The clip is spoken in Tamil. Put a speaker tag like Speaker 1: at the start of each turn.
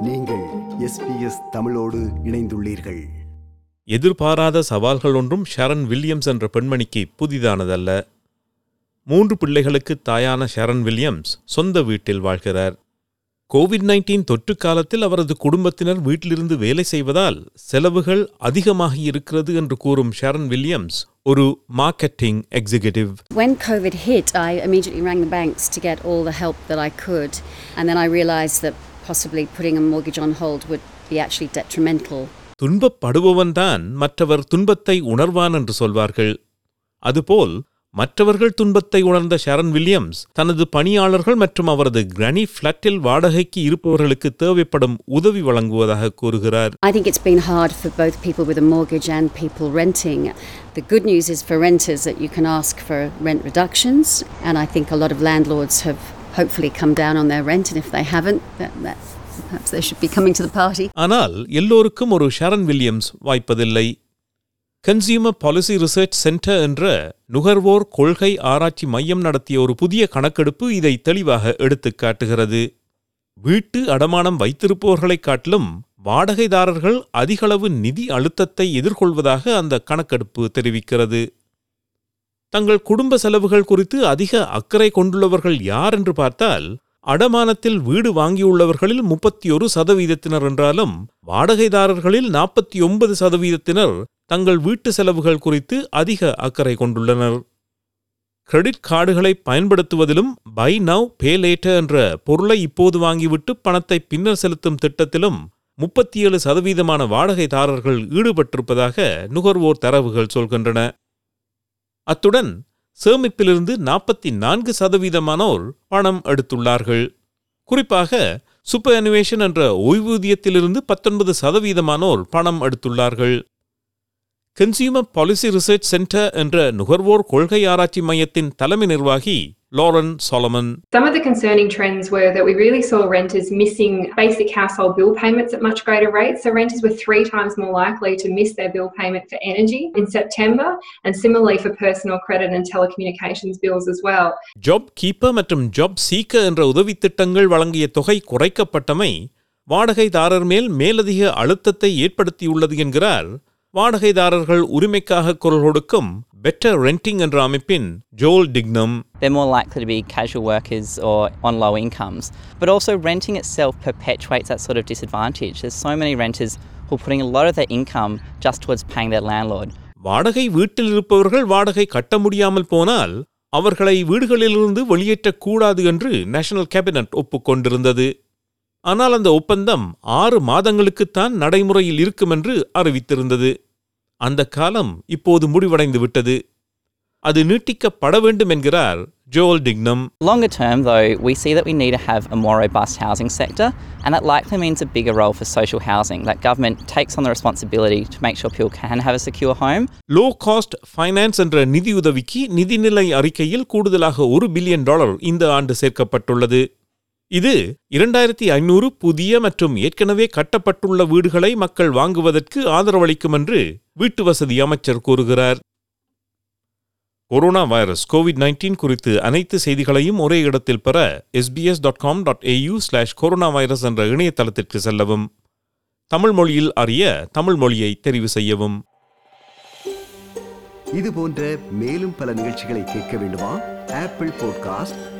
Speaker 1: நீங்கள் எஸ்பிஎஸ் தமிழோடு இணைந்துள்ளீர்கள்.
Speaker 2: எதிர்பாராத சவால்கள் ஒன்றும் ஷரன் வில்லியம்ஸ் என்ற பெண்மணிக்கு புதிதானதல்ல. மூன்று பிள்ளைகளுக்கு தாயான ஷரன் வில்லியம்ஸ் சொந்த வீட்டில் வாழ்கிறார். கோவிட் நைன்டீன் தொற்று காலத்தில் அவரது குடும்பத்தினர் வீட்டிலிருந்து வேலை செய்வதால் செலவுகள் அதிகமாகி இருக்கிறது என்று கூறும் ஷரன் வில்லியம்ஸ் ஒரு marketing executive
Speaker 3: When COVID hit, I immediately rang the banks to get all the help that I could. And then I realised that possibly putting a mortgage on hold would be actually detrimental.
Speaker 2: துன்பப்படுபவன்தான் மற்றவர் துன்பத்தை உணர்வான் என்று சொல்வார்கள் அதுபோல் மற்றவர்கள் துன்பத்தை உணர்ந்த ஷரன் வில்லியம்ஸ் தனது பணியாளர்கள் மற்றும் அவரது கிரானி ஃபிளட்டில் வாடகைக்கு இருப்பவர்களுக்கு தேவைப்படும் உதவி வழங்குவதாக கூறுகிறார்
Speaker 3: I think it's been hard for both people with a mortgage and people renting. The good news is for renters that you can ask for rent reductions, and I think a lot of landlords have hopefully come down on their rent, and if they haven't, that, that's perhaps they should be coming to the party.
Speaker 2: ஆனால் எல்லோருக்கும் ஒரு ஷரன் வில்லியம்ஸ் வாய்ப்பதில்லை கன்சியூமர் பாலிசி ரிசர்ச் சென்டர் என்ற நுகர்வோர் கொள்கை ஆராய்ச்சி மையம் நடத்திய ஒரு புதிய கணக்கெடுப்பு இதை தெளிவாக எடுத்துக் காட்டுகிறது. வீட்டு அடமானம் வைத்திருப்பவர்களைக் காட்டிலும் வாடகைதாரர்கள் அதிகளவு நிதி அழுத்தத்தை எதிர்கொள்வதாக அந்த கணக்கெடுப்பு தெரிவிக்கிறது. தங்கள் குடும்ப செலவுகள் குறித்து அதிக அக்கறை கொண்டுள்ளவர்கள் யார் என்று பார்த்தால் அடமானத்தில் வீடு வாங்கியுள்ளவர்களில் முப்பத்தி ஒரு சதவீதத்தினர் என்றாலும் வாடகைதாரர்களில் நாற்பத்தி ஒன்பது சதவீதத்தினர் தங்கள் வீட்டு செலவுகள் குறித்து அதிக அக்கறை கொண்டுள்ளனர். கிரெடிட் கார்டுகளை பயன்படுத்துவதிலும் பை நவ் பே லேட்டர் என்ற பொருளை இப்போது வாங்கிவிட்டு பணத்தை பின்னர் செலுத்தும் திட்டத்திலும் முப்பத்தி ஏழு சதவீதமான வாடகைதாரர்கள் ஈடுபட்டிருப்பதாக நுகர்வோர் தரவுகள் சொல்கின்றன. அத்துடன் சேமிப்பிலிருந்து நாற்பத்தி நான்கு சதவீதமானோர் பணம் எடுத்துள்ளார்கள். குறிப்பாக சூப்பர் அனிவேஷன் என்ற ஓய்வூதியத்திலிருந்து பத்தொன்பது சதவீதமானோர் பணம் எடுத்துள்ளார்கள். கன்சியூமர் பாலிசி ரிசர்ச் சென்டர் என்ற நுகர்வோர் கொள்கை ஆராய்ச்சி மையத்தின் தலைமை நிர்வாகி Lauren Solomon
Speaker 4: Some of the concerning trends were that we really saw renters missing basic household bill payments at much greater rates. So renters were three times more likely to miss their bill payment for energy in September, and similarly for personal credit and telecommunications bills as well.
Speaker 2: Job keeper மற்றும் ஜாப் சீக்கர் என்ற உதவித் திட்டங்கள் வழங்கிய தொகை குறைக்கப்பட்டமை வாடகைதாரர் மேல் மேலதிக அழுத்தத்தை ஏற்படுத்தியுள்ளது என்கிறார் வாடகைதாரர்கள் உரிமைக்காக குரல் கொடுக்கும் பெட்டர் ரெண்டிங் என்ற அமைப்பின் ஜோல் டிக்னம்
Speaker 5: They're more likely to be casual workers or on low incomes. But also, renting itself perpetuates that sort of disadvantage. There's so many renters who are putting a lot of their income just towards paying their landlord.
Speaker 2: வாடகை வீட்டில் இருப்பவர்கள் வாடகை கட்ட முடியாமல் போனால் அவர்களை வீடுகளிலிருந்து வெளியேற்றக்கூடாது என்று நேஷனல் கேபினட் ஒப்புக்கொண்டிருந்தது ஆனால் அந்த ஒப்பந்தம் ஆறு மாதங்களுக்குத்தான் நடைமுறையில் இருக்கும் என்று அறிவித்திருந்தது அந்த காலம் இப்போது முடிவடைந்து விட்டது அது நீட்டிக்கப்பட வேண்டும் என்கிறார் Joel Dignam
Speaker 5: Longer term, though, we see that we need to have a more robust housing sector, and that likely means a bigger role for social housing. That government takes on the responsibility to make sure people can have a secure home.
Speaker 2: Low cost finance என்ற நிதியுதவிக்கு நிதிநிலை அறிக்கையில் கூடுதலாக ஒரு பில்லியன் டாலர் இந்த ஆண்டு சேர்க்கப்பட்டுள்ளது இது இரண்டாயிரத்தி ஐநூறு புதிய மற்றும் ஏற்கனவே கட்டப்பட்டுள்ள வீடுகளை மக்கள் வாங்குவதற்கு ஆதரவளிக்கும் என்று வீட்டு வசதி அமைச்சர் கூறுகிறார். கொரோனா வைரஸ் கோவிட் நைன்டீன் குறித்து அனைத்து செய்திகளையும் ஒரே இடத்தில் பெற SBS dot com dot AU slash corona virus என்ற இணையதளத்திற்கு செல்லவும். தமிழ் மொழியில் அறிய தமிழ் மொழியை தெரிவு செய்யவும்.
Speaker 1: இது போன்ற மேலும் பல நிகழ்ச்சிகளை கேட்க வேண்டுமா? Apple podcast